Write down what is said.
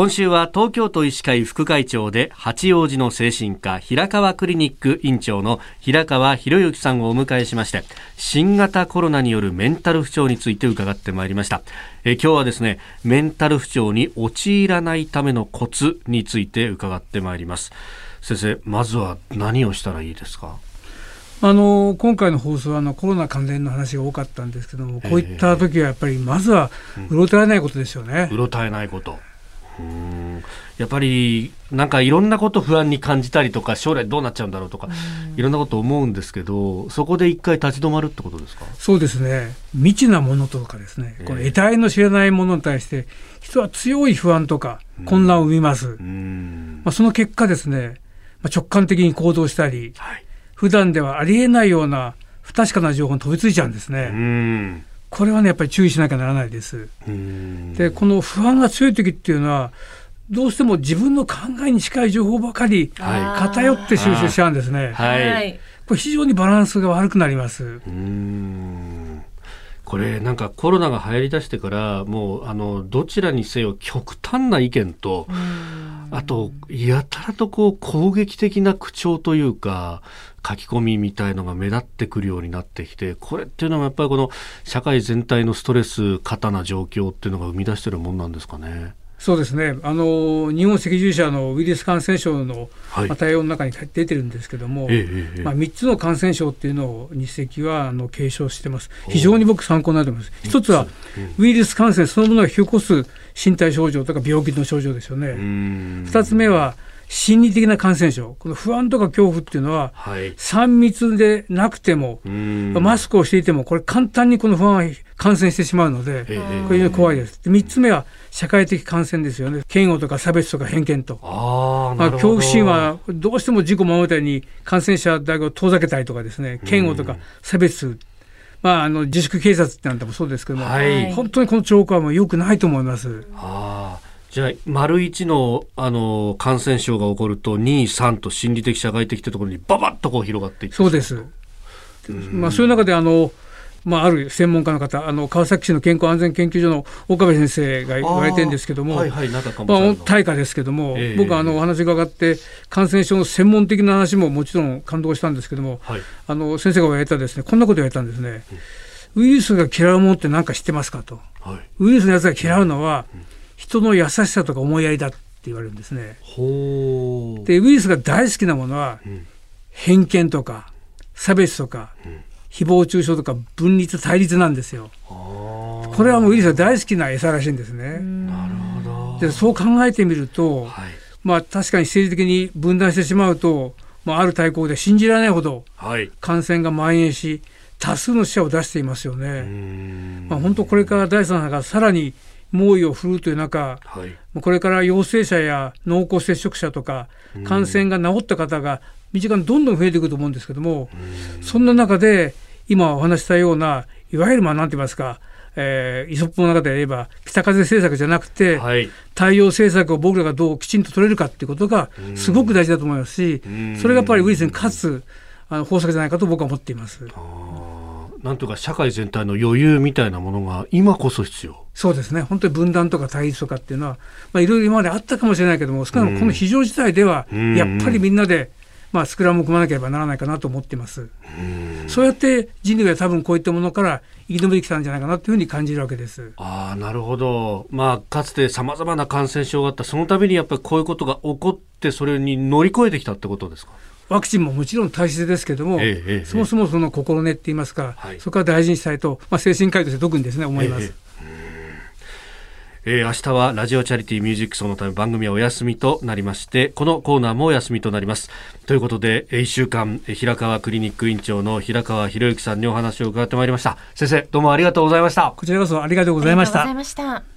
今週は東京都医師会副会長で八王子の精神科平川クリニック院長の平川博之さんをお迎えしまして新型コロナによるメンタル不調について伺ってまいりました。え今日はですねメンタル不調に陥らないためのコツについて伺ってまいります。先生まずは何をしたらいいですか？あの今回の放送はあのコロナ関連の話が多かったんですけども、こういった時はやっぱりまずはうろたえないことですよね。うろたえないことやっぱりなんかいろんなこと不安に感じたりとか将来どうなっちゃうんだろうとかいろんなこと思うんですけどそこで一回立ち止まるってことですか？そうですね。未知なものとかですね、この得体の知らないものに対して人は強い不安とか混乱を生みます、まあ、その結果ですね、まあ、直感的に行動したり、はい、普段ではありえないような不確かな情報に飛びついちゃうんですね。これはねやっぱり注意しなきゃならないです。でこの不安が強い時っていうのはどうしても自分の考えに近い情報ばかり偏って収集しちゃうんですね。はい、これ非常にバランスが悪くなります。これなんかコロナが流行りだしてからもうあのどちらにせよ極端な意見とあとやたらとこう攻撃的な口調というか書き込みみたいのが目立ってくるようになってきてこれっていうのはやっぱりこの社会全体のストレス過多な状況っていうのが生み出してるもんなんですかね。そうですね。あの日本赤十字社のウイルス感染症の、対応の中に出てるんですけども、ええまあ、3つの感染症っていうのを日赤はあの継承してます。非常に僕参考になってます。一つはウイルス感染そのものが引き起こす身体症状とか病気の症状ですよね。2つ目は心理的な感染症。この不安とか恐怖っていうのは、はい、3密でなくてもマスクをしていてもこれ簡単にこの不安は感染してしまうので、これ怖いです。3つ目は社会的感染ですよね。嫌悪とか差別とか偏見と。あまあ、恐怖心はどうしても自己守るために感染者だけを遠ざけたりとかですね、嫌悪とか差別、まあ、あの自粛警察なんてもそうですけども、はい、本当にこの兆候はもう良くないと思います。あじゃあ、丸一の、あの、感染症が起こると、2、3と心理的、社会的ってところに、ばばっとこう広がっていく。そうです。まあ、そういう中で、あの、まあ、ある専門家の方あの川崎市の健康安全研究所の岡部先生が言われてるんですけども、はいはい、まあ、対価ですけども、えー、僕はあのお話伺って感染症の専門的な話ももちろん感動したんですけども、はい、あの先生が言われたですねこんなこと言われたんですね、うん、ウイルスが嫌うものって何か知ってますかと、はい、ウイルスのやつが嫌うのは、人の優しさとか思いやりだって言われるんですね。でウイルスが大好きなものは、うん、偏見とか差別とか、うん誹謗中傷とか分立対立なんですよ。これはもうウイルスが大好きな餌らしいんですね。なるほどでそう考えてみると、はい、まあ確かに政治的に分断してしまうと、まあ、ある対抗で信じられないほど感染が蔓延し、多数の死者を出していますよね。まあ、本当これから第三波がさらに猛威を振るうという中、はい、これから陽性者や濃厚接触者とか感染が治った方が身近にどんどん増えていくと思うんですけども、そんな中で今お話したようないわゆるまあ何て言いますかえー、イソップの中で言えば北風政策じゃなくて、はい、太陽政策を僕らがどうきちんと取れるかっていうことがすごく大事だと思いますし、それがやっぱりウイルスに勝つあの方策じゃないかと僕は思っています。なんとか社会全体の余裕みたいなものが今こそ必要そうですね本当に分断とか対立とかっていうのは、まあ、いろいろ今まであったかもしれないけども少なくともこの非常事態ではやっぱりみんなでまあ、スクラムを組まなければならないかなと思っています。そうやって人類は多分こういったものから生き延びてきたんじゃないかなというふうに感じるわけです。ああ、なるほど。まあ、かつてさまざまな感染症があった、その度にやっぱりこういうことが起こって、それに乗り越えてきたってことですか？ワクチンももちろん大切ですけれども、ええ、そもそもその心根って言いますか、はい、そこは大事にしたいと、まあ、精神科医として特にですね思います。ええー、明日はラジオチャリティーミュージックソンのため番組はお休みとなりまして、このコーナーもお休みとなります。ということで、1週間、平川クリニック院長の平川博之さんにお話を伺ってまいりました。先生、どうもありがとうございました。こちらこそありがとうございました。